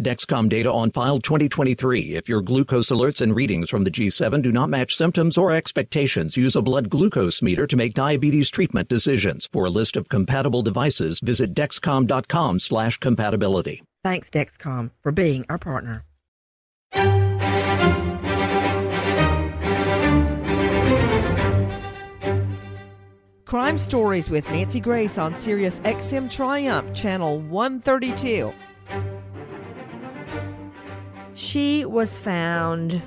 Dexcom data on file 2023. If your glucose alerts and readings from the G7 do not match symptoms or expectations, use a blood glucose meter to make diabetes treatment decisions. For a list of compatible devices, visit dexcom.com slash compatibility. Thanks, Dexcom, for being our partner. Crime Stories with Nancy Grace on Sirius XM Triumph, Channel 132. She was found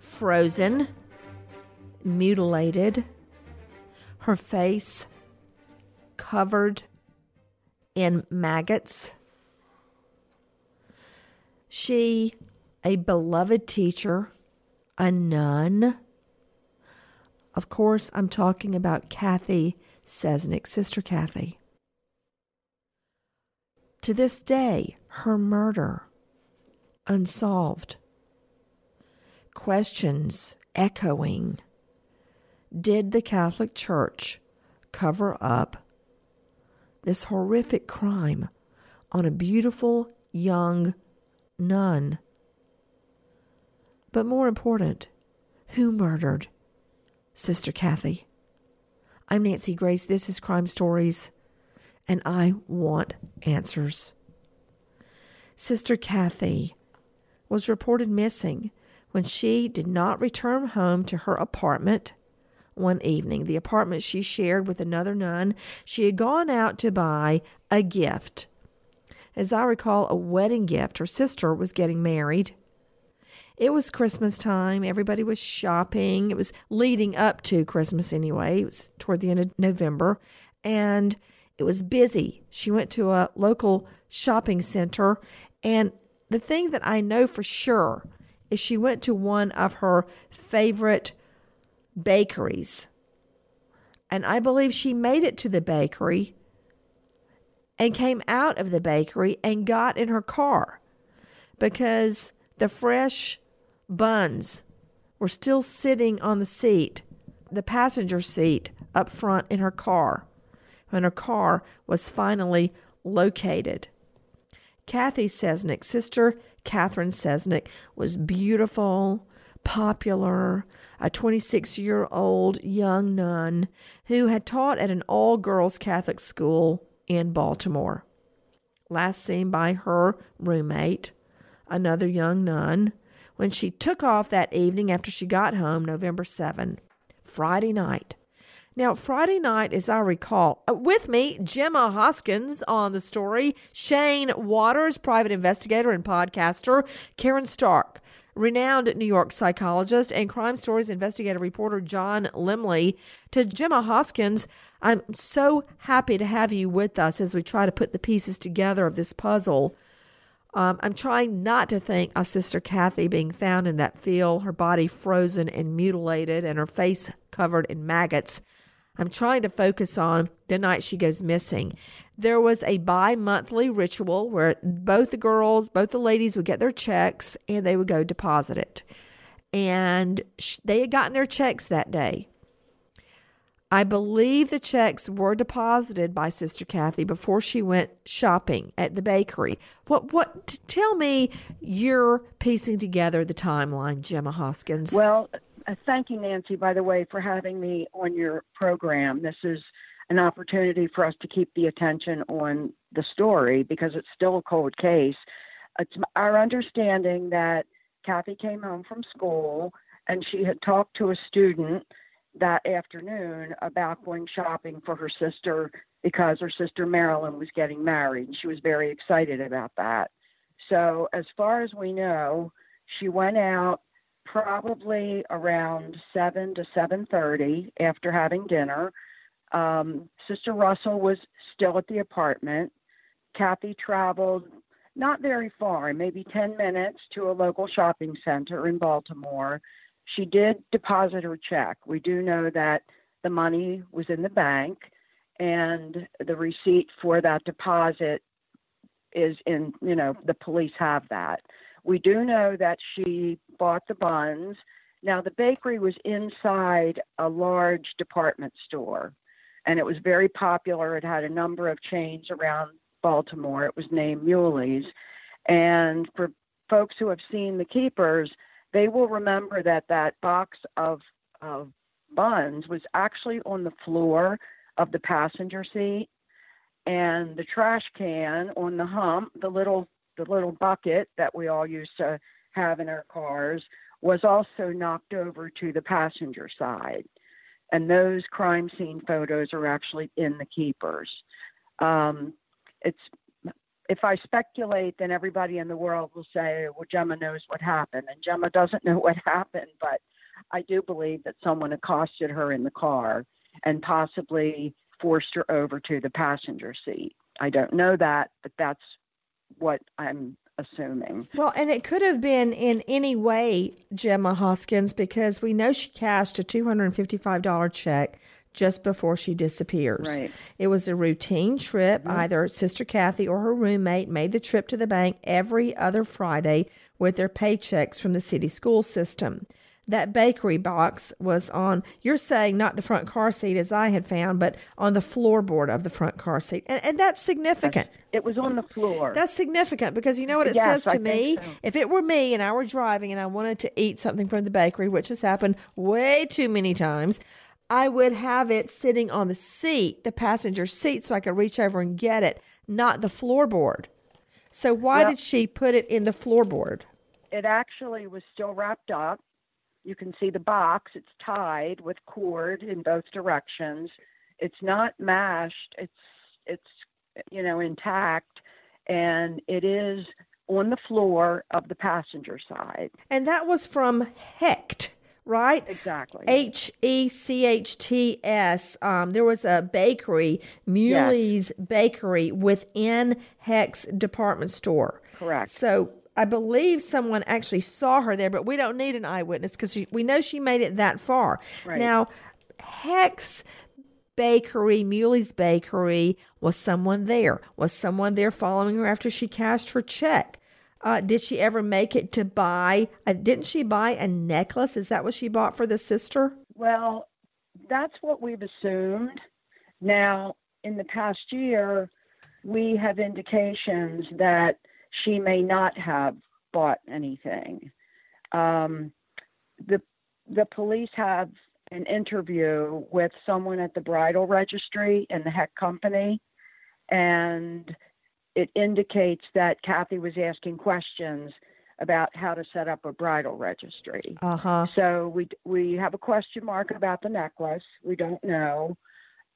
frozen, mutilated, her face covered in maggots. She, a beloved teacher, a nun. Of course, I'm talking about Kathy Cesnik, Sister Kathy. To this day, her murder unsolved. Questions echoing. Did the Catholic Church cover up this horrific crime on a beautiful young nun? But more important, who murdered Sister Kathy? I'm Nancy Grace. This is Crime Stories, and I want answers. Sister Kathy was reported missing when she did not return home to her apartment one evening, the apartment she shared with another nun. She had gone out to buy a gift. As I recall, a wedding gift. Her sister was getting married. It was Christmas time. Everybody was shopping. It was leading up to Christmas anyway. It was toward the end of November. And it was busy. She went to a local shopping center and the thing that I know for sure is she went to one of her favorite bakeries. And I believe she made it to the bakery and came out of the bakery and got in her car because the fresh buns were still sitting on the seat, the passenger seat up front in her car, when her car was finally located. Kathy Cesnik, sister Catherine Cesnik, was beautiful, popular, a 26 year old young nun who had taught at an all girls Catholic school in Baltimore. Last seen by her roommate, another young nun, when she took off that evening after she got home, November 7, Friday night. Now, Friday night, as I recall, uh, with me, Gemma Hoskins on the story, Shane Waters, private investigator and podcaster, Karen Stark, renowned New York psychologist, and Crime Stories investigative reporter John Lemley. To Gemma Hoskins, I'm so happy to have you with us as we try to put the pieces together of this puzzle. Um, I'm trying not to think of Sister Kathy being found in that field, her body frozen and mutilated, and her face covered in maggots. I'm trying to focus on the night she goes missing. There was a bi monthly ritual where both the girls, both the ladies would get their checks and they would go deposit it. And they had gotten their checks that day. I believe the checks were deposited by Sister Kathy before she went shopping at the bakery. What what tell me you're piecing together the timeline, Gemma Hoskins. Well, thank you, Nancy, by the way, for having me on your program. This is an opportunity for us to keep the attention on the story because it's still a cold case. It's our understanding that Kathy came home from school and she had talked to a student that afternoon about going shopping for her sister because her sister Marilyn was getting married. And She was very excited about that. So, as far as we know, she went out probably around 7 to 7:30 after having dinner. Um, Sister Russell was still at the apartment. Kathy traveled not very far, maybe 10 minutes to a local shopping center in Baltimore. She did deposit her check. We do know that the money was in the bank and the receipt for that deposit is in, you know, the police have that. We do know that she bought the buns. Now, the bakery was inside a large department store, and it was very popular. It had a number of chains around Baltimore. It was named Muley's. And for folks who have seen the keepers, they will remember that that box of, of buns was actually on the floor of the passenger seat and the trash can on the hump, the little the little bucket that we all used to have in our cars was also knocked over to the passenger side. And those crime scene photos are actually in the keepers. Um, it's if I speculate, then everybody in the world will say, "Well, Gemma knows what happened," and Gemma doesn't know what happened. But I do believe that someone accosted her in the car and possibly forced her over to the passenger seat. I don't know that, but that's what I'm assuming. Well, and it could have been in any way Gemma Hoskins because we know she cashed a $255 check just before she disappears. Right. It was a routine trip. Mm-hmm. Either Sister Kathy or her roommate made the trip to the bank every other Friday with their paychecks from the city school system that bakery box was on, you're saying not the front car seat as I had found, but on the floorboard of the front car seat. And, and that's significant. It was on the floor. That's significant because you know what it yes, says to I me? So. If it were me and I were driving and I wanted to eat something from the bakery, which has happened way too many times, I would have it sitting on the seat, the passenger seat, so I could reach over and get it, not the floorboard. So why did she put it in the floorboard? It actually was still wrapped up you can see the box. It's tied with cord in both directions. It's not mashed. It's it's you know intact, and it is on the floor of the passenger side. And that was from Hecht right? Exactly. H E C H T S. Um, there was a bakery, Muley's yes. Bakery, within Hecht's department store. Correct. So I believe someone actually saw her there, but we don't need an eyewitness because we know she made it that far. Right. Now, Hecht's Bakery, Muley's Bakery, was someone there? Was someone there following her after she cashed her check? Uh, did she ever make it to buy? Uh, didn't she buy a necklace? Is that what she bought for the sister? Well, that's what we've assumed. Now, in the past year, we have indications that she may not have bought anything. Um, the the police have an interview with someone at the bridal registry in the Hecht Company, and it indicates that Kathy was asking questions about how to set up a bridal registry. Uh huh. So we we have a question mark about the necklace. We don't know,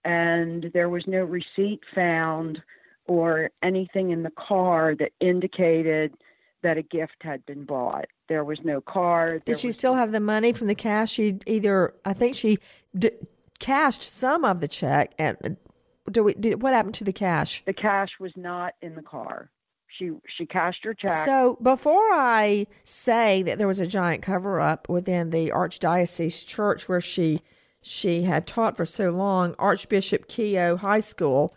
and there was no receipt found or anything in the car that indicated that a gift had been bought. There was no card. Did she still have the money from the cash? She either I think she d- cashed some of the check, and do we? Did, what happened to the cash? The cash was not in the car. She she cashed her check. So before I say that there was a giant cover up within the Archdiocese Church where she she had taught for so long, Archbishop Keough High School.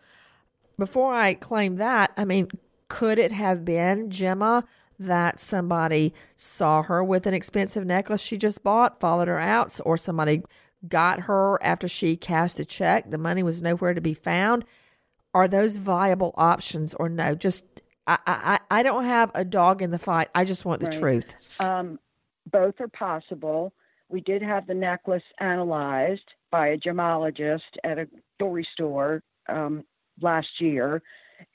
Before I claim that, I mean, could it have been Gemma that somebody saw her with an expensive necklace she just bought, followed her out, or somebody got her after she cashed the check? The money was nowhere to be found. Are those viable options or no? Just I, I, I don't have a dog in the fight. I just want the Right. truth. Um, both are possible. We did have the necklace analyzed by a gemologist at a jewelry store um, last year,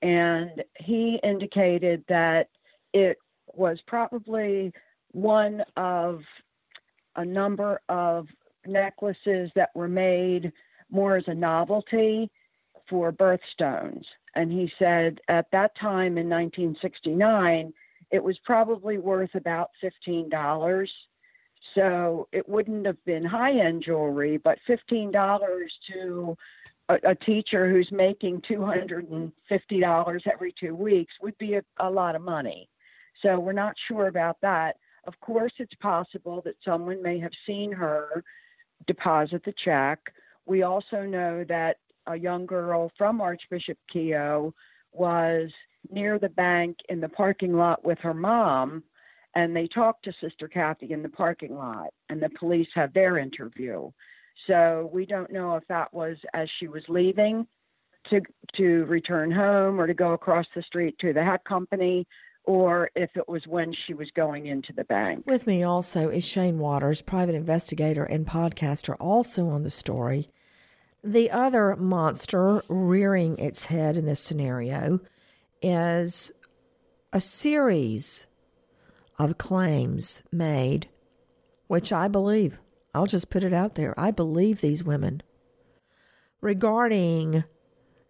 and he indicated that it was probably one of a number of necklaces that were made more as a novelty for birthstones. And he said at that time in 1969, it was probably worth about $15. So it wouldn't have been high end jewelry, but $15 to a, a teacher who's making $250 every two weeks would be a, a lot of money. So we're not sure about that. Of course, it's possible that someone may have seen her deposit the check. We also know that a young girl from Archbishop Keough was near the bank in the parking lot with her mom, and they talked to Sister Kathy in the parking lot, and the police had their interview. So we don't know if that was as she was leaving to to return home or to go across the street to the hat company or if it was when she was going into the bank. With me also is Shane Waters, private investigator and podcaster, also on the story. The other monster rearing its head in this scenario is a series of claims made, which I believe, I'll just put it out there, I believe these women regarding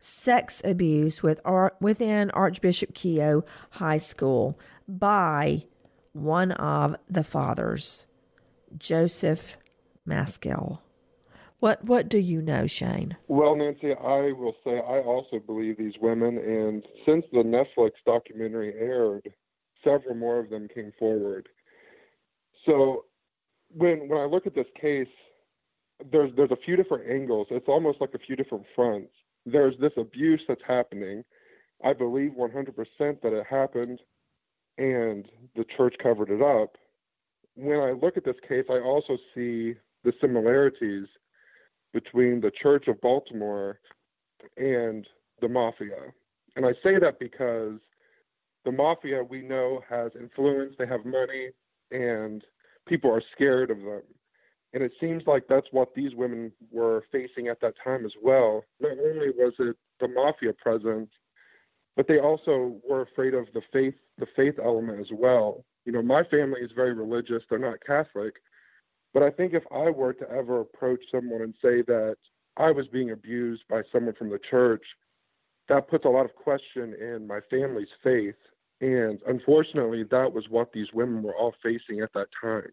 sex abuse with Ar- within Archbishop Keough High School by one of the fathers, Joseph Maskell. What what do you know, Shane? Well, Nancy, I will say I also believe these women, and since the Netflix documentary aired, several more of them came forward. So, when when I look at this case, there's there's a few different angles. It's almost like a few different fronts. There's this abuse that's happening. I believe 100% that it happened, and the church covered it up. When I look at this case, I also see the similarities between the Church of Baltimore and the mafia. And I say that because the mafia we know has influence, they have money, and people are scared of them. And it seems like that's what these women were facing at that time as well. Not only was it the mafia present, but they also were afraid of the faith the faith element as well. You know, my family is very religious, they're not Catholic, but I think if I were to ever approach someone and say that I was being abused by someone from the church, that puts a lot of question in my family's faith. And unfortunately, that was what these women were all facing at that time.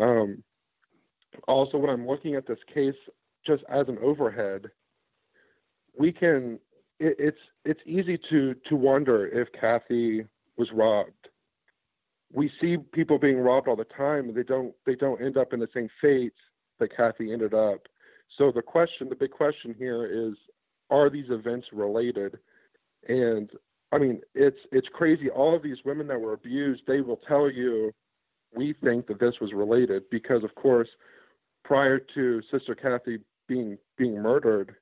Um, also, when I'm looking at this case just as an overhead, we can. It, it's it's easy to to wonder if Kathy was robbed we see people being robbed all the time. And they don't they don't end up in the same fate that Kathy ended up. So the question, the big question here is, are these events related? And I mean, it's it's crazy. All of these women that were abused, they will tell you, we think that this was related because, of course, prior to Sister Kathy being being murdered,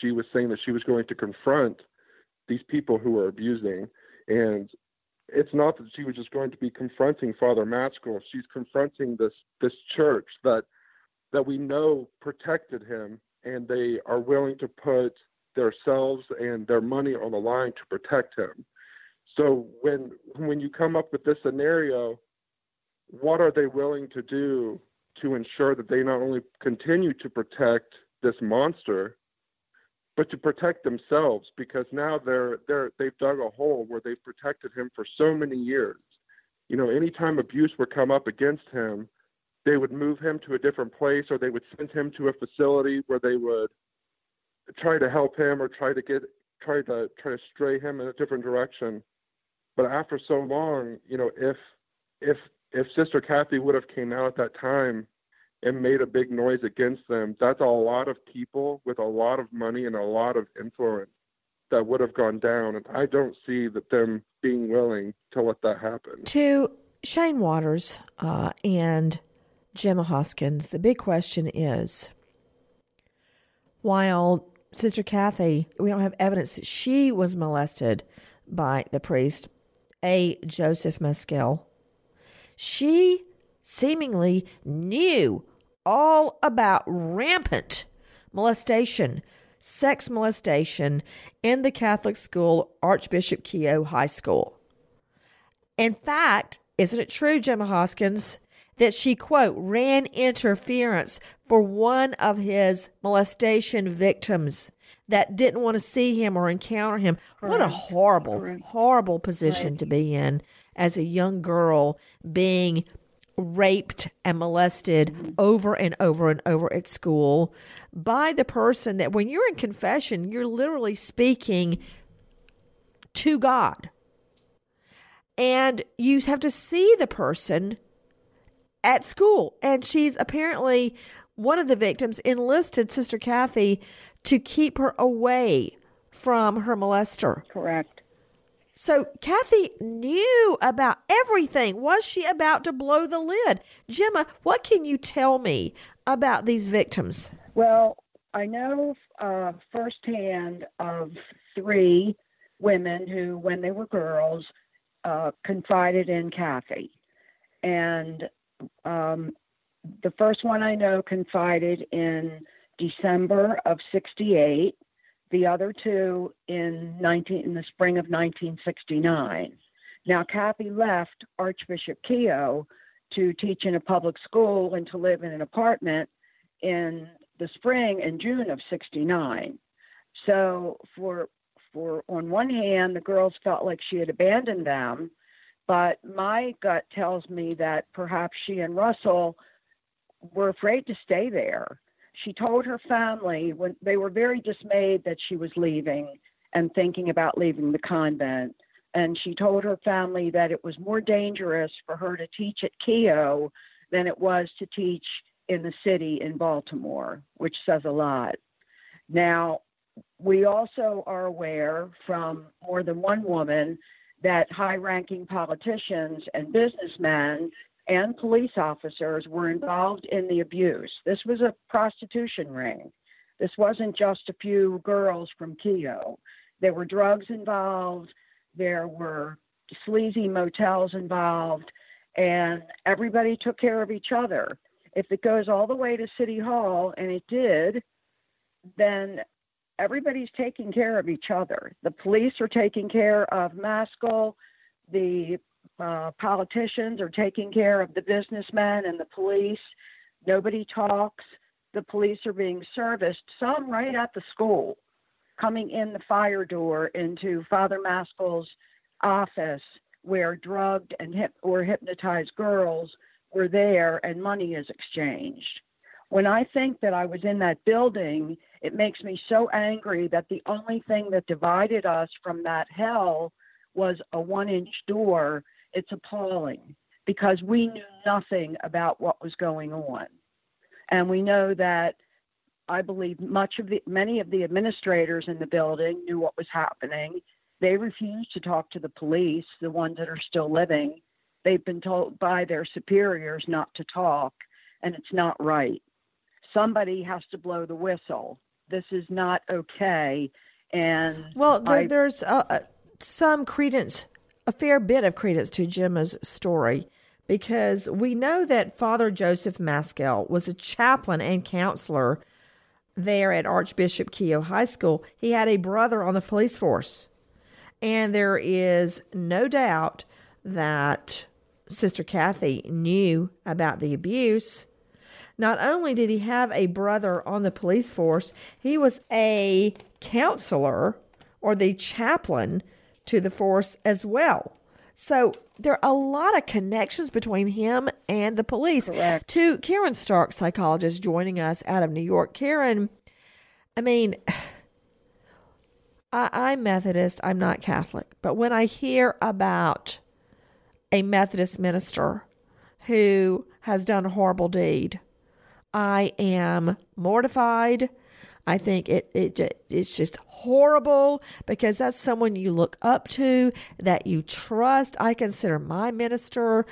she was saying that she was going to confront these people who were abusing, and it's not that she was just going to be confronting Father Maskell. She's confronting this this church that that we know protected him, and they are willing to put themselves and their money on the line to protect him. So when when you come up with this scenario, what are they willing to do to ensure that they not only continue to protect this monster, but to protect themselves because now they're they're they've dug a hole where they've protected him for so many years. You know, anytime abuse would come up against him, they would move him to a different place or they would send him to a facility where they would try to help him or try to get try to try to stray him in a different direction. But after so long, you know, if if if Sister Kathy would have came out at that time and made a big noise against them, that's a lot of people with a lot of money and a lot of influence that would have gone down. And I don't see that them being willing to let that happen. To Shane Waters uh, and Gemma Hoskins, the big question is while Sister Kathy, we don't have evidence that she was molested by the priest, A. Joseph Maskell, she seemingly knew all about rampant molestation, sex molestation in the Catholic school, Archbishop Keough High School. In fact, isn't it true, Gemma Hoskins, that she, quote, ran interference for one of his molestation victims that didn't want to see him or encounter him? Correct. What a horrible, Correct. horrible position right. to be in as a young girl being raped and molested mm-hmm. over and over and over at school by the person that when you're in confession, you're literally speaking to God. And you have to see the person at school. And she's apparently one of the victims enlisted Sister Kathy to keep her away from her molester. Correct. So Kathy knew about everything. Was she about to blow the lid? Gemma, what can you tell me about these victims? Well, I know uh, firsthand of three women who, when they were girls, uh, confided in Kathy. And um, the first one I know confided in December of 68 the other two in 19 in the spring of 1969. Now Kathy left Archbishop Keough to teach in a public school and to live in an apartment in the spring and June of 69. So for for on one hand the girls felt like she had abandoned them, but my gut tells me that perhaps she and Russell were afraid to stay there she told her family when they were very dismayed that she was leaving and thinking about leaving the convent. And she told her family that it was more dangerous for her to teach at Keough than it was to teach in the city in Baltimore, which says a lot. Now, we also are aware from more than one woman that high ranking politicians and businessmen and police officers were involved in the abuse. This was a prostitution ring. This wasn't just a few girls from Keough. There were drugs involved, there were sleazy motels involved, and everybody took care of each other. If it goes all the way to City Hall, and it did, then everybody's taking care of each other. The police are taking care of Maskell. The uh, politicians are taking care of the businessmen and the police. Nobody talks. The police are being serviced, some right at the school, coming in the fire door into Father Maskell's office where drugged and hip or hypnotized girls were there and money is exchanged. When I think that I was in that building, it makes me so angry that the only thing that divided us from that hell was a one inch door it's appalling because we knew nothing about what was going on. And we know that I believe much of the many of the administrators in the building knew what was happening. They refused to talk to the police, the ones that are still living. They've been told by their superiors not to talk, and it's not right. Somebody has to blow the whistle. This is not okay. And well, there, I, there's uh, some credence a fair bit of credence to Gemma's story because we know that Father Joseph Maskell was a chaplain and counselor there at Archbishop Keough High School. He had a brother on the police force. And there is no doubt that Sister Kathy knew about the abuse. Not only did he have a brother on the police force, he was a counselor or the chaplain to the force as well. So there are a lot of connections between him and the police. Correct. To Karen Stark, psychologist, joining us out of New York. Karen, I mean, I, I'm Methodist, I'm not Catholic, but when I hear about a Methodist minister who has done a horrible deed, I am mortified. I think it, it it's just horrible because that's someone you look up to, that you trust. I consider my minister,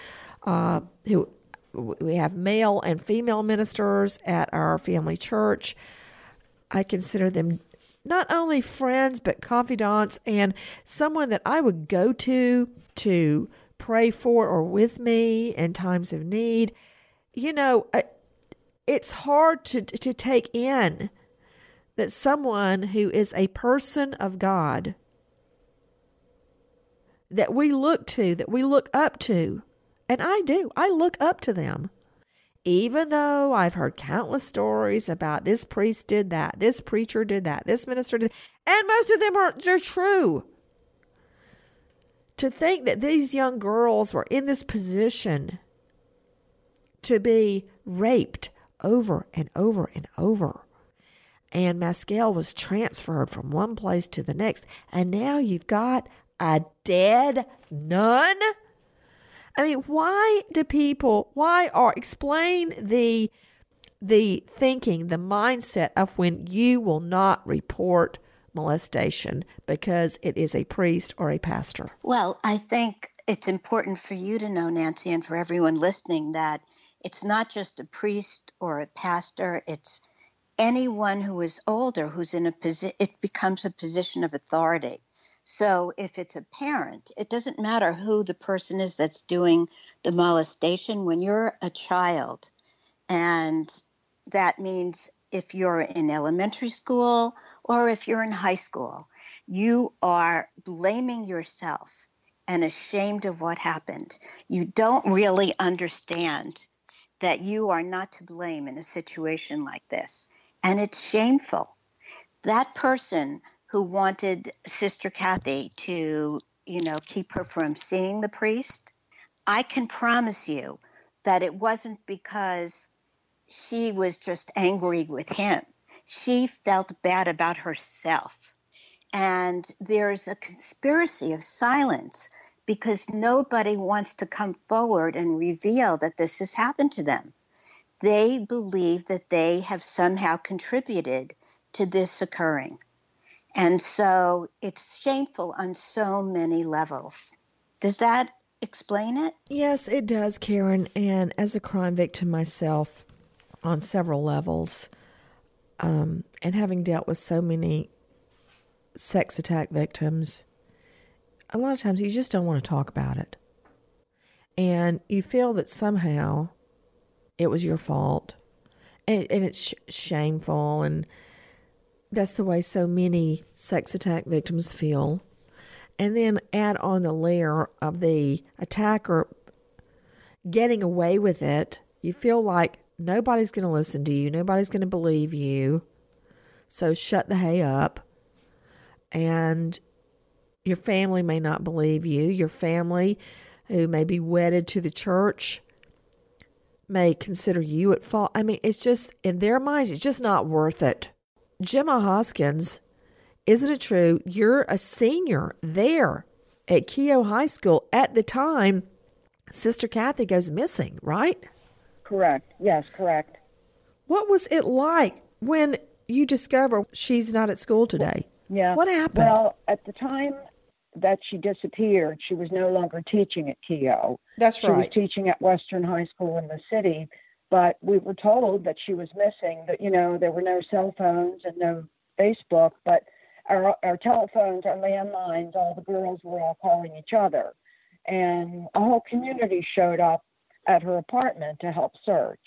uh, who we have male and female ministers at our family church. I consider them not only friends but confidants and someone that I would go to to pray for or with me in times of need. You know, it's hard to to take in that someone who is a person of God that we look to, that we look up to, and I do, I look up to them. Even though I've heard countless stories about this priest did that, this preacher did that, this minister did, and most of them are they're true. To think that these young girls were in this position to be raped over and over and over and Maskell was transferred from one place to the next, and now you've got a dead nun. I mean, why do people? Why are explain the the thinking, the mindset of when you will not report molestation because it is a priest or a pastor? Well, I think it's important for you to know, Nancy, and for everyone listening, that it's not just a priest or a pastor, it's anyone who is older who's in a position, it becomes a position of authority. So if it's a parent, it doesn't matter who the person is that's doing the molestation. When you're a child, and that means if you're in elementary school or if you're in high school, you are blaming yourself and ashamed of what happened. You don't really understand that you are not to blame in a situation like this and it's shameful. That person who wanted Sister Kathy to, you know, keep her from seeing the priest, I can promise you that it wasn't because she was just angry with him. She felt bad about herself. And there's a conspiracy of silence because nobody wants to come forward and reveal that this has happened to them they believe that they have somehow contributed to this occurring. And so it's shameful on so many levels. Does that explain it? Yes, it does, Karen. And as a crime victim myself, on several levels, um, and having dealt with so many sex attack victims, a lot of times you just don't want to talk about it. And you feel that somehow it was your fault. And, and it's sh- shameful. And that's the way so many sex attack victims feel. And then add on the layer of the attacker getting away with it. You feel like nobody's going to listen to you, nobody's going to believe you. So shut the hay up. And your family may not believe you. Your family, who may be wedded to the church, may consider you at fault. I mean, it's just, in their minds, it's just not worth it. Gemma Hoskins, isn't it true? You're a senior there at Keough High School at the time Sister Kathy goes missing, right? Correct. Yes, correct. What was it like when you discover she's not at school today? Yeah. What happened? Well, at the time that she disappeared, she was no longer teaching at Keough. That's she right. She was teaching at Western High School in the city, but we were told that she was missing. That you know there were no cell phones and no Facebook, but our our telephones, our landlines, all the girls were all calling each other, and a whole community showed up at her apartment to help search.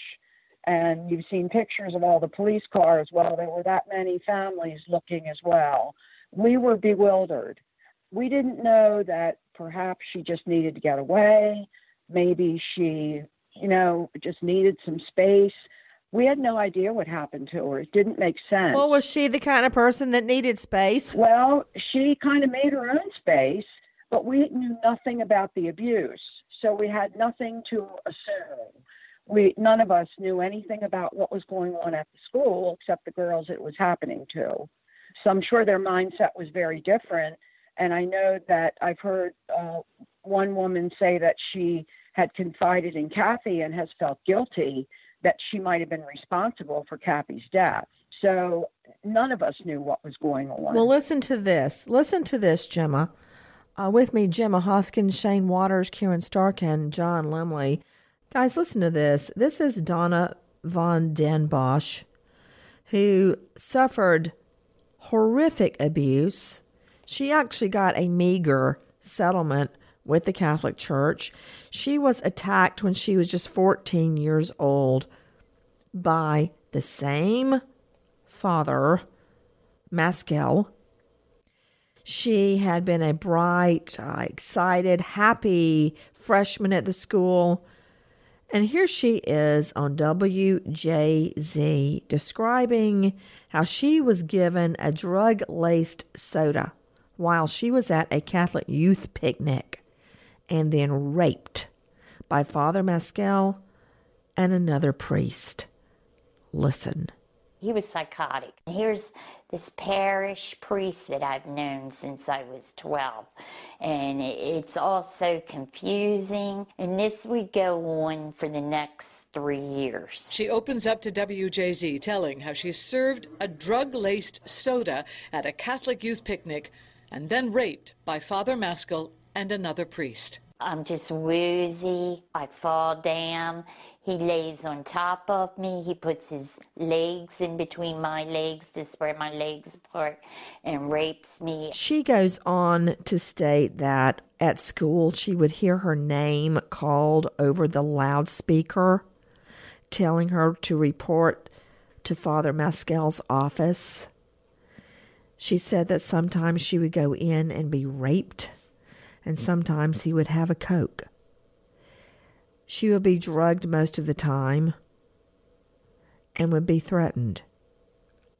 And you've seen pictures of all the police cars. Well, there were that many families looking as well. We were bewildered we didn't know that perhaps she just needed to get away. Maybe she, you know, just needed some space. We had no idea what happened to her. It didn't make sense. Well, was she the kind of person that needed space? Well, she kind of made her own space, but we knew nothing about the abuse. So we had nothing to assume. We none of us knew anything about what was going on at the school except the girls it was happening to. So I'm sure their mindset was very different. And I know that I've heard uh, one woman say that she had confided in Kathy and has felt guilty that she might have been responsible for Kathy's death. So none of us knew what was going on. Well, listen to this. Listen to this, Gemma. Uh, with me, Gemma Hoskins, Shane Waters, Karen Stark, and John Lemley. Guys, listen to this. This is Donna von den Bosch, who suffered horrific abuse. She actually got a meager settlement with the Catholic Church. She was attacked when she was just 14 years old by the same father, Maskell. She had been a bright, uh, excited, happy freshman at the school. And here she is on WJZ describing how she was given a drug laced soda while she was at a Catholic youth picnic and then raped by Father Maskell and another priest. Listen. He was psychotic. Here's this parish priest that I've known since I was 12. And it's all so confusing. And this would go on for the next three years. She opens up to WJZ, telling how she served a drug laced soda at a Catholic youth picnic and then raped by Father Maskell and another priest. I'm just woozy. I fall down. He lays on top of me. He puts his legs in between my legs to spread my legs apart and rapes me. She goes on to state that at school she would hear her name called over the loudspeaker, telling her to report to Father Maskell's office. She said that sometimes she would go in and be raped, and sometimes he would have a Coke. She would be drugged most of the time and would be threatened.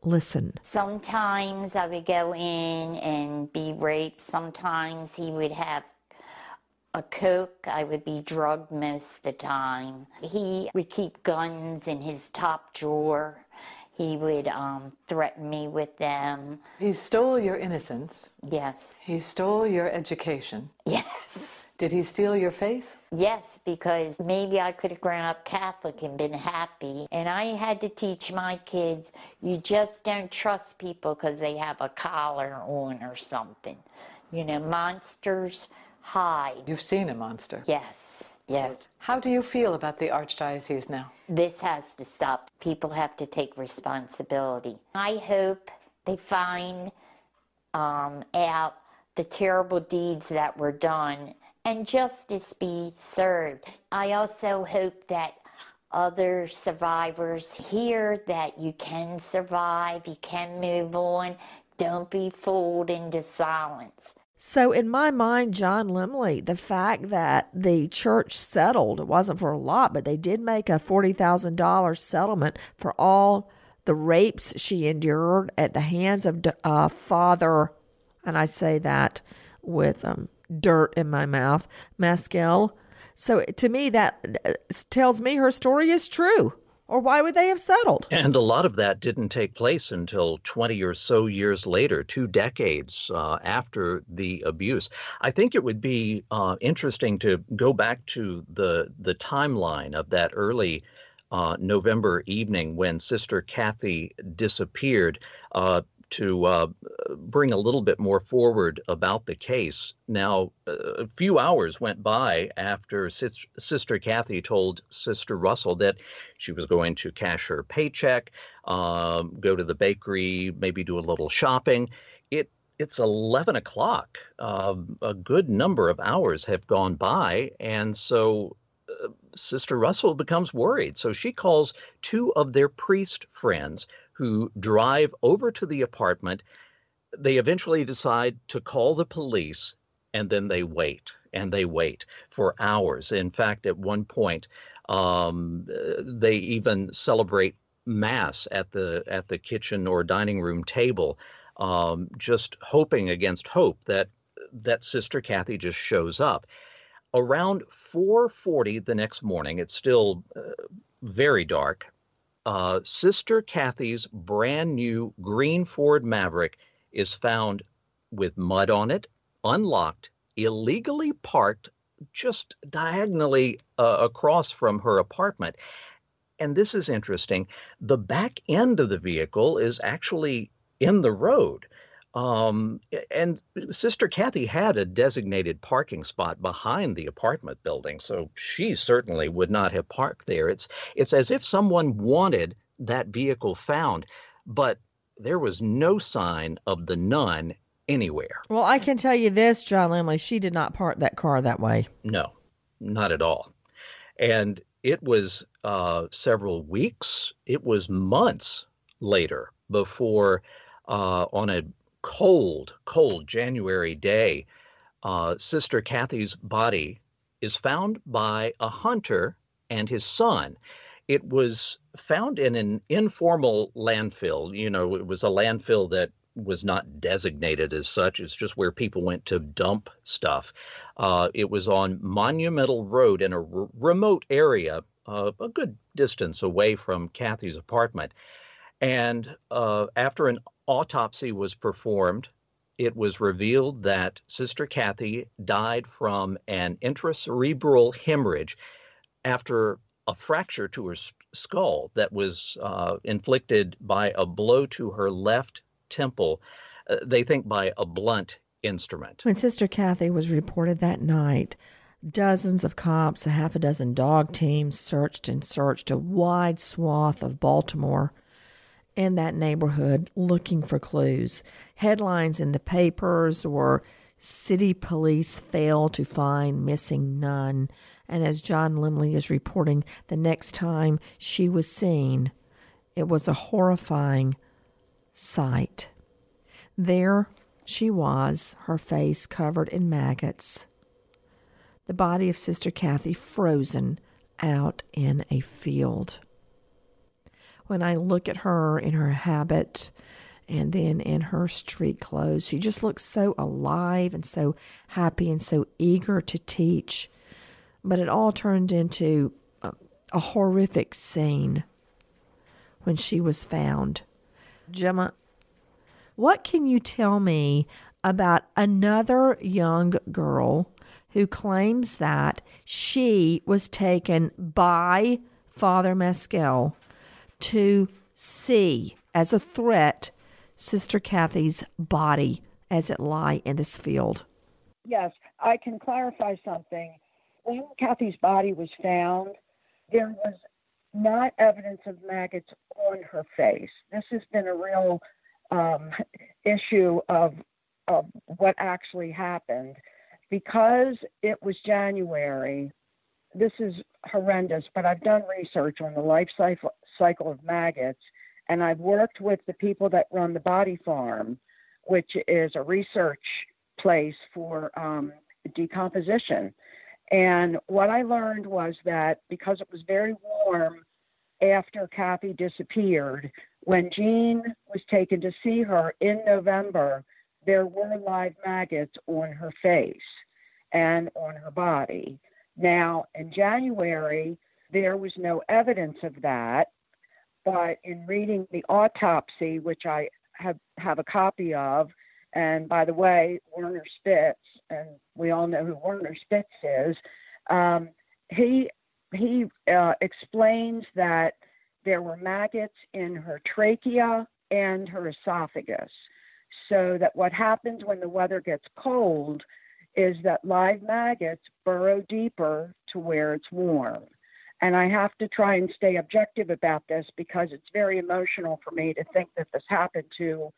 Listen. Sometimes I would go in and be raped. Sometimes he would have a coke. I would be drugged most of the time. He would keep guns in his top drawer. He would um, threaten me with them. He stole your innocence. Yes. He stole your education. Yes. Did he steal your faith? Yes, because maybe I could have grown up Catholic and been happy. And I had to teach my kids you just don't trust people because they have a collar on or something. You know, monsters hide. You've seen a monster. Yes, yes. How do you feel about the Archdiocese now? This has to stop. People have to take responsibility. I hope they find um, out the terrible deeds that were done and justice be served. I also hope that other survivors hear that you can survive, you can move on, don't be fooled into silence. So, in my mind, John Lemley, the fact that the church settled, it wasn't for a lot, but they did make a $40,000 settlement for all the rapes she endured at the hands of uh, Father, and I say that with um, dirt in my mouth, Maskell. So, to me, that uh, tells me her story is true or why would they have settled? And a lot of that didn't take place until 20 or so years later, two decades uh, after the abuse. I think it would be uh, interesting to go back to the the timeline of that early uh, November evening when Sister Kathy disappeared. To uh, bring a little bit more forward about the case. Now, a few hours went by after Sis- Sister Kathy told Sister Russell that she was going to cash her paycheck, um, go to the bakery, maybe do a little shopping. It it's 11 o'clock. Uh, a good number of hours have gone by, and so uh, Sister Russell becomes worried. So she calls two of their priest friends who drive over to the apartment they eventually decide to call the police and then they wait and they wait for hours. In fact, at one point, um, they even celebrate mass at the at the kitchen or dining room table, um, just hoping against hope that that Sister Kathy just shows up. Around 4:40 the next morning, it's still uh, very dark. Uh, Sister Kathy's brand new green Ford Maverick is found with mud on it, unlocked, illegally parked just diagonally uh, across from her apartment. And this is interesting. The back end of the vehicle is actually in the road. Um, and Sister Kathy had a designated parking spot behind the apartment building, so she certainly would not have parked there. It's it's as if someone wanted that vehicle found, but there was no sign of the nun anywhere. Well, I can tell you this, John Lemley, she did not park that car that way. No, not at all. And it was uh, several weeks, it was months later before, uh, on a cold, cold January day, uh, Sister Kathy's body is found by a hunter and his son. It was found in an informal landfill. You know, it was a landfill that was not designated as such. It's just where people went to dump stuff. Uh, it was on Monumental Road in a r- remote area, uh, a good distance away from Kathy's apartment. And uh, after an autopsy was performed, it was revealed that Sister Kathy died from an intracerebral hemorrhage after a fracture to her skull that was uh, inflicted by a blow to her left temple, uh, they think by a blunt instrument. When Sister Kathy was reported that night, dozens of cops, a half a dozen dog teams searched and searched a wide swath of Baltimore and that neighborhood looking for clues. Headlines in the papers were City police fail to find missing nun. And as John Lemley is reporting, the next time she was seen, it was a horrifying sight. There she was, her face covered in maggots. The body of Sister Kathy frozen out in a field. When I look at her in her habit and then in her street clothes, she just looks so alive and so happy and so eager to teach. But it all turned into a, horrific scene when she was found Gemma, what can you tell me about another young girl who claims that she was taken by Father Maskell to see as a threat Sister Kathy's body as it lie in this field? Yes, I can clarify something. When Kathy's body was found, there was not evidence of maggots on her face. This has been a real um, issue of, of what actually happened. Because it was January, this is horrendous, but I've done research on the life cycle, of maggots, and I've worked with the people that run the Body Farm, which is a research place for um, decomposition. And what I learned was that because it was very warm after Kathy disappeared, when Jean was taken to see her in November, there were live maggots on her face and on her body. Now, in January, there was no evidence of that, but in reading the autopsy, which I have, have a copy of, and by the way, Werner Spitz, and we all know who Werner Spitz is, um, he he uh, explains that there were maggots in her trachea and her esophagus. So that what happens when the weather gets cold is that live maggots burrow deeper to where it's warm. And I have to try and stay objective about this because it's very emotional for me to think that this happened to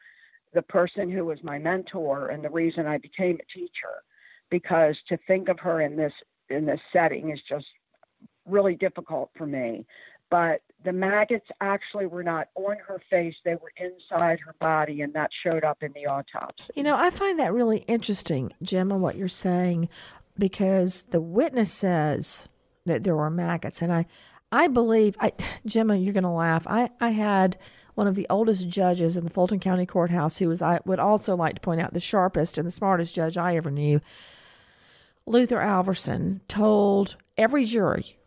the person who was my mentor and the reason I became a teacher. Because to think of her in this in this setting is just really difficult for me. But the maggots actually were not on her face, they were inside her body, and that showed up in the autopsy. You know, I find that really interesting, Gemma, what you're saying, because the witness says that there were maggots. And I, I believe, I, Gemma, you're going to laugh. I, I had one of the oldest judges in the Fulton County Courthouse who was, I would also like to point out, the sharpest and the smartest judge I ever knew. Luther Alverson told every jury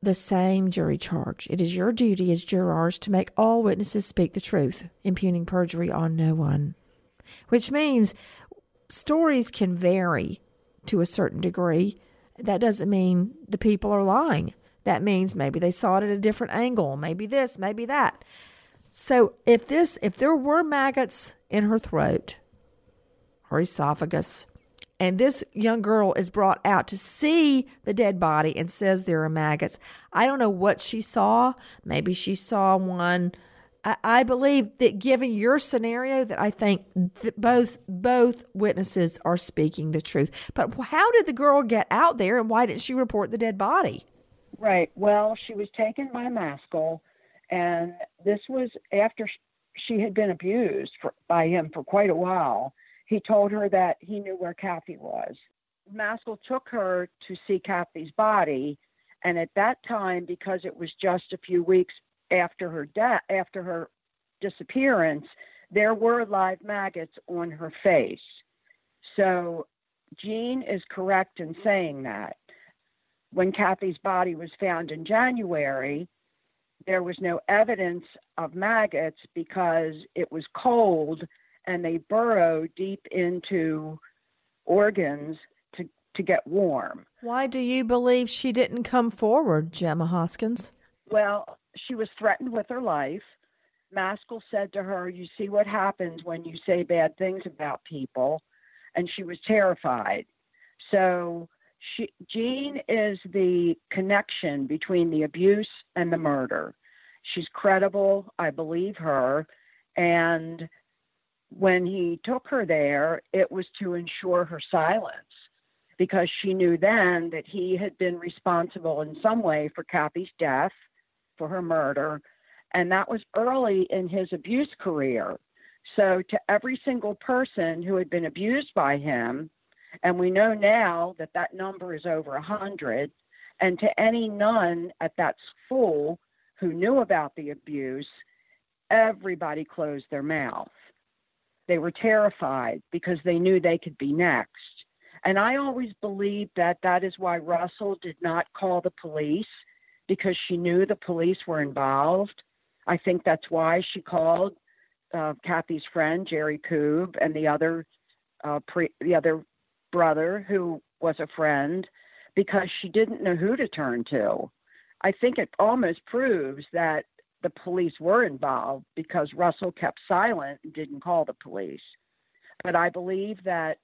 the same jury charge. It is your duty as jurors to make all witnesses speak the truth, impugning perjury on no one. Which means stories can vary to a certain degree. That doesn't mean the people are lying. That means maybe they saw it at a different angle, maybe this, maybe that. So if this if there were maggots in her throat, her esophagus, and this young girl is brought out to see the dead body and says there are maggots. I don't know what she saw. Maybe she saw one. I, I believe that given your scenario, that I think that both both witnesses are speaking the truth. But how did the girl get out there, and why didn't she report the dead body? Right. Well, she was taken by Maskell, and this was after she had been abused for, by him for quite a while he told her that he knew where Kathy was. Maskell took her to see Kathy's body, and at that time, because it was just a few weeks after her death, after her disappearance, there were live maggots on her face. So Jean is correct in saying that. When Kathy's body was found in January, there was no evidence of maggots because it was cold and they burrow deep into organs to, to get warm. Why do you believe she didn't come forward, Gemma Hoskins? Well, she was threatened with her life. Maskell said to her, You see what happens when you say bad things about people. And she was terrified. So, she, Jean is the connection between the abuse and the murder. She's credible. I believe her. And when he took her there, it was to ensure her silence because she knew then that he had been responsible in some way for Kathy's death, for her murder, and that was early in his abuse career. So, to every single person who had been abused by him, and we know now that that number is over a 100, and to any nun at that school who knew about the abuse, everybody closed their mouth. They were terrified because they knew they could be next. And I always believed that that is why Russell did not call the police because she knew the police were involved. I think that's why she called uh, Kathy's friend Jerry Koob and the other uh, pre- the other brother who was a friend because she didn't know who to turn to. I think it almost proves that the police were involved because Russell kept silent and didn't call the police. But I believe that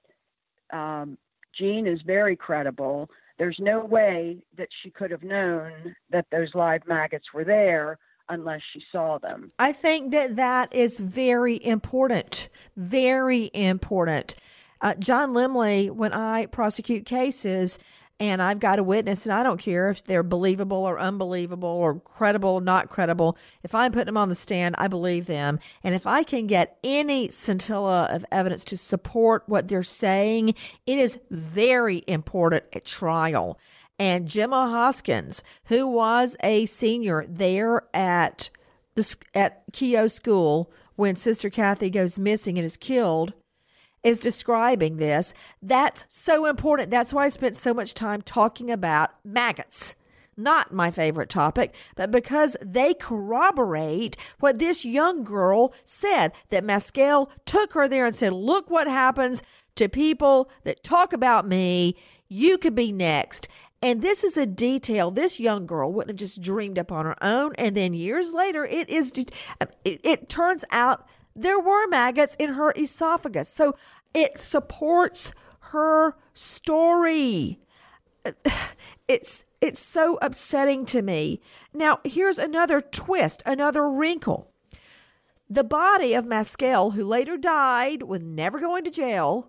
um, Jean is very credible. There's no way that she could have known that those live maggots were there unless she saw them. I think that that is very important. Very important. Uh, John Lemley, when I prosecute cases, and I've got a witness, and I don't care if they're believable or unbelievable or credible not credible. If I'm putting them on the stand, I believe them. And if I can get any scintilla of evidence to support what they're saying, it is very important at trial. And Gemma Hoskins, who was a senior there at the at Keough School when Sister Kathy goes missing and is killed, is describing this. That's so important. That's why I spent so much time talking about maggots. Not my favorite topic, but because they corroborate what this young girl said that Maskell took her there and said, Look what happens to people that talk about me. You could be next. And this is a detail this young girl wouldn't have just dreamed up on her own. And then years later, it is, it, it turns out there were maggots in her esophagus. So it supports her story. It's it's so upsetting to me. Now, here's another twist, another wrinkle. The body of Maskell, who later died with never going to jail,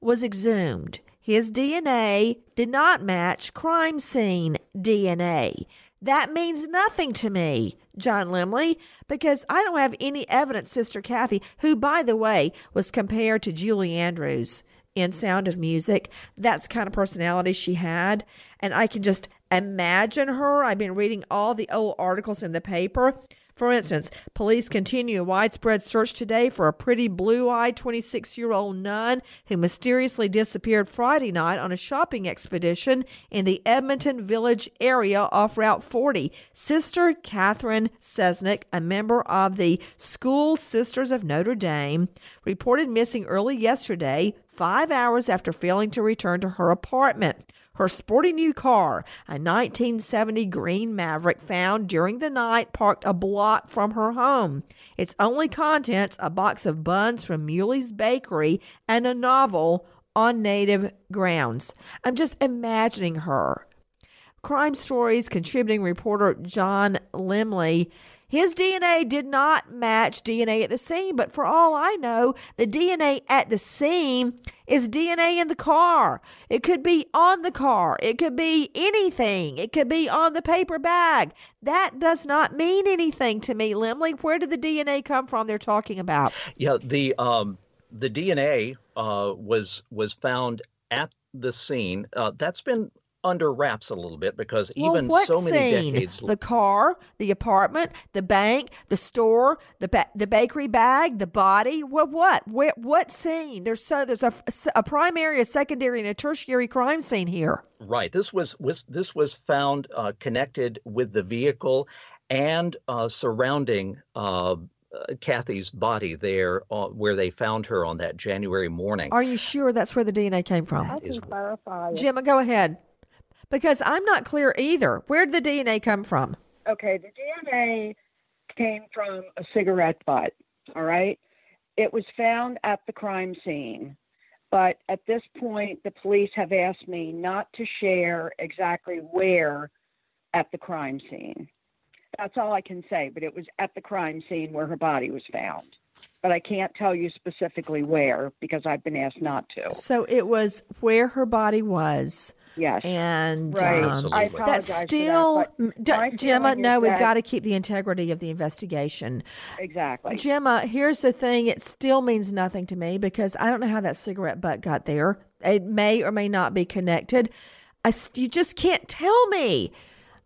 was exhumed. His DNA did not match crime scene DNA. That means nothing to me, John Lemley, because I don't have any evidence, Sister Kathy, who, by the way, was compared to Julie Andrews in Sound of Music. That's the kind of personality she had. And I can just imagine her. I've been reading all the old articles in the paper. For instance, police continue a widespread search today for a pretty blue eyed 26 year old nun who mysteriously disappeared Friday night on a shopping expedition in the Edmondson Village area off Route 40. Sister Catherine Cesnik, a member of the School Sisters of Notre Dame, reported missing early yesterday, five hours after failing to return to her apartment. Her sporty new car, a 1970 green Maverick found during the night, parked a block from her home. Its only contents a box of buns from Muhly's Bakery and a novel on native grounds. I'm just imagining her. Crime Stories contributing reporter John Lemley his DNA did not match DNA at the scene, but for all I know, the DNA at the scene is DNA in the car. It could be on the car. It could be anything. It could be on the paper bag. That does not mean anything to me, Lemley. Where did the DNA come from they're talking about? Yeah, the um the DNA uh was was found at the scene. Uh, that's been under wraps a little bit because even well, so many scene? decades the car the apartment the bank the store the ba- the bakery bag the body what what Where, what scene there's so there's a, a primary a secondary and a tertiary crime scene here right this was was this was found uh, connected with the vehicle and uh, surrounding uh, uh Kathy's body there, uh, where they found her on that January morning. Are you sure that's where the DNA came from? I can clarify. it. Gemma, go ahead. Because I'm not clear either. Where did the DNA come from? Okay, the DNA came from a cigarette butt. All right. It was found at the crime scene. But at this point, the police have asked me not to share exactly where at the crime scene. That's all I can say, but it was at the crime scene where her body was found. But I can't tell you specifically where because I've been asked not to. So it was where her body was. Yes. And Right. um, Absolutely. I That's for still, that, but M- D- my Gemma. No, we've that- got to keep the integrity of the investigation. exactly. Gemma, here's the thing: it still means nothing to me because I don't know how that cigarette butt got there. It may or may not be connected. I, s- you just can't tell me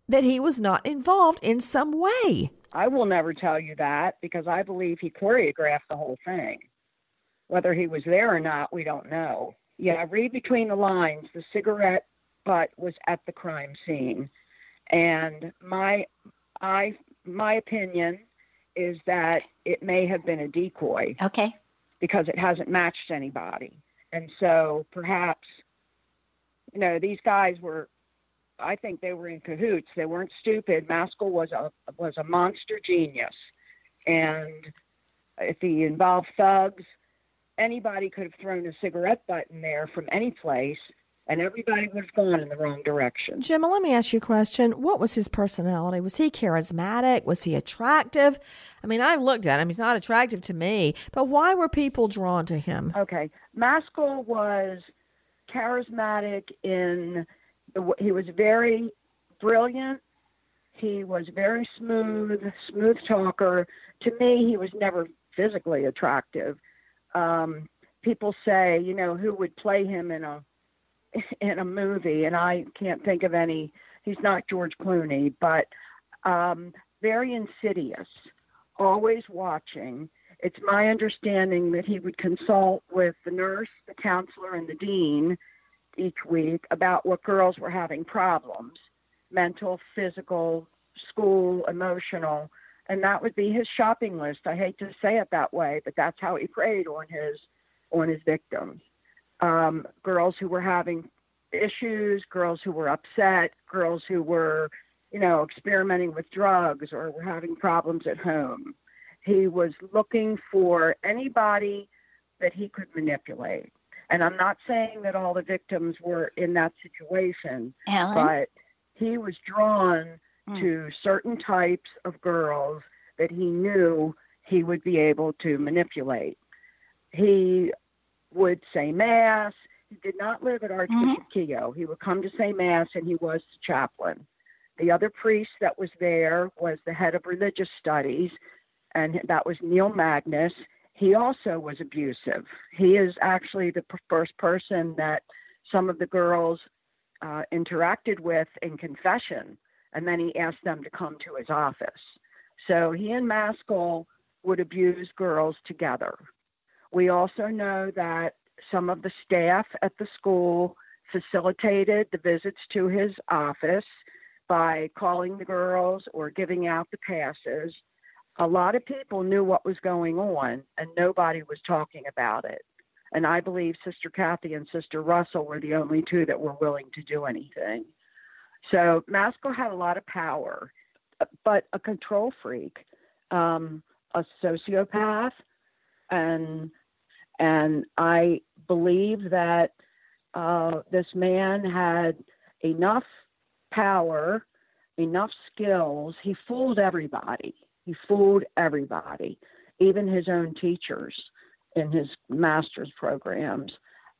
that he was not involved in some way. I will never tell you that because I believe he choreographed the whole thing. Whether he was there or not, we don't know. Yeah, read between the lines. The cigarette butt was at the crime scene, and my, I, my opinion is that it may have been a decoy Okay. because it hasn't matched anybody, and so perhaps, you know, these guys were I think they were in cahoots. They weren't stupid. Maskell was a was a monster genius, and if he involved thugs, anybody could have thrown a cigarette butt in there from any place, and everybody would have gone in the wrong direction. Gemma, let me ask you a question. What was his personality? Was he charismatic? Was he attractive? I mean, I've looked at him. He's not attractive to me, but why were people drawn to him? Okay, Maskell was charismatic in he was very brilliant. He was very smooth, smooth talker. To me, he was never physically attractive. Um, people say, you know, who would play him in a in a movie, and I can't think of any. He's not George Clooney, but um, very insidious, always watching. It's my understanding that he would consult with the nurse, the counselor, and the dean each week about what girls were having problems mental, physical, school, emotional. And that would be his shopping list. I hate to say it that way, but that's how he preyed on his on his victims. Um, girls who were having issues, girls who were upset, girls who were, you know, experimenting with drugs or were having problems at home. He was looking for anybody that he could manipulate. And I'm not saying that all the victims were in that situation, Alan? but he was drawn Mm. to certain types of girls that he knew he would be able to manipulate. He would say mass. He did not live at Archbishop Keough. He would come to say mass, and he was the chaplain. The other priest that was there was the head of religious studies, and that was Neil Magnus. He also was abusive. He is actually the first person that some of the girls uh, interacted with in confession, and then he asked them to come to his office. So he and Maskell would abuse girls together. We also know that some of the staff at the school facilitated the visits to his office by calling the girls or giving out the passes. A lot of people knew what was going on, and nobody was talking about it. And I believe Sister Kathy and Sister Russell were the only two that were willing to do anything. So Maskell had a lot of power, but a control freak, um, a sociopath, and and I believe that uh, this man had enough power, enough skills. He fooled everybody. He fooled everybody, even his own teachers in his master's programs.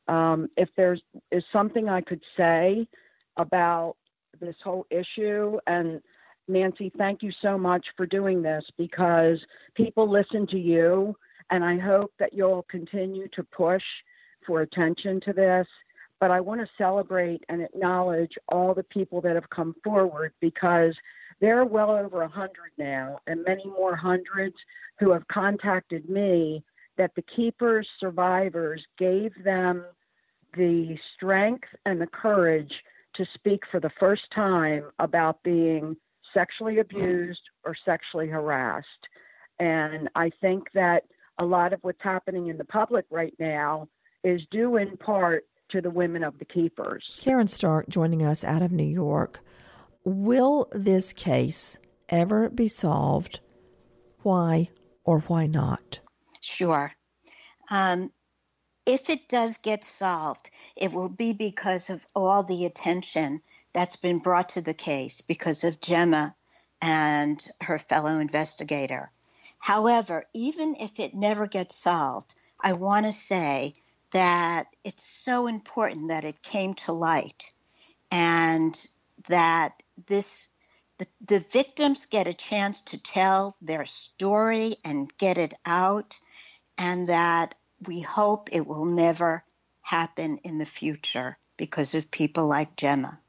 Um, if there's is something I could say about this whole issue, and Nancy, thank you so much for doing this because people listen to you, and I hope that you'll continue to push for attention to this. But I want to celebrate and acknowledge all the people that have come forward because there are well over a hundred now, and many more hundreds who have contacted me that the keepers survivors gave them the strength and the courage to speak for the first time about being sexually abused or sexually harassed. And I think that a lot of what's happening in the public right now is due in part to the women of the keepers. Karen Stark joining us out of New York. Will this case ever be solved? Why or why not? Sure. Um, if it does get solved, it will be because of all the attention that's been brought to the case because of Gemma and her fellow investigator. However, even if it never gets solved, I want to say that it's so important that it came to light and that this the, the victims get a chance to tell their story and get it out and that we hope it will never happen in the future because of people like Gemma.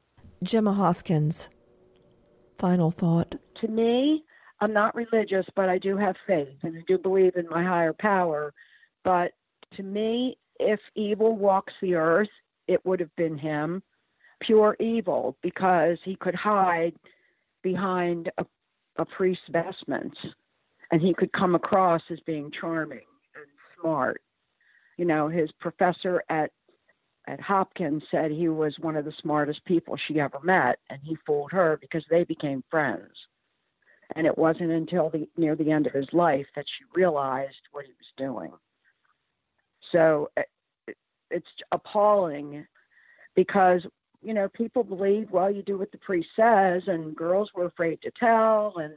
Gemma Hoskins, final thought. To me, I'm not religious, but I do have faith and I do believe in my higher power. But to me, if evil walks the earth, it would have been him. Pure evil, because he could hide behind a, a priest's vestments and he could come across as being charming and smart. You know, his professor at at Hopkins said he was one of the smartest people she ever met, and he fooled her because they became friends. And it wasn't until the near the end of his life that she realized what he was doing. So it, it's appalling because you know people believe well you do what the priest says, and girls were afraid to tell, and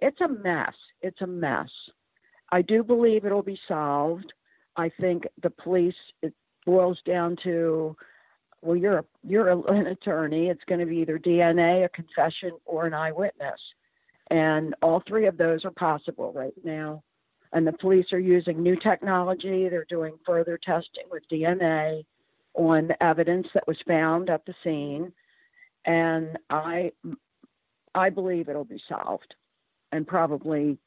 it's a mess. It's a mess. I do believe it'll be solved. I think the police it boils down to well you're a, you're an attorney it's going to be either DNA a confession or an eyewitness and all three of those are possible right now and the police are using new technology they're doing further testing with DNA on the evidence that was found at the scene and I I believe it'll be solved and probably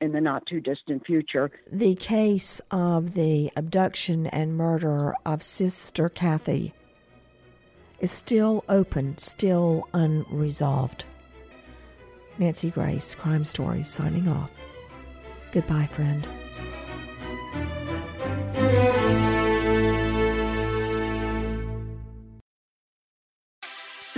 in the not too distant future. The case of the abduction and murder of Sister Kathy is still open, still unresolved. Nancy Grace, Crime Stories, signing off. Goodbye, friend.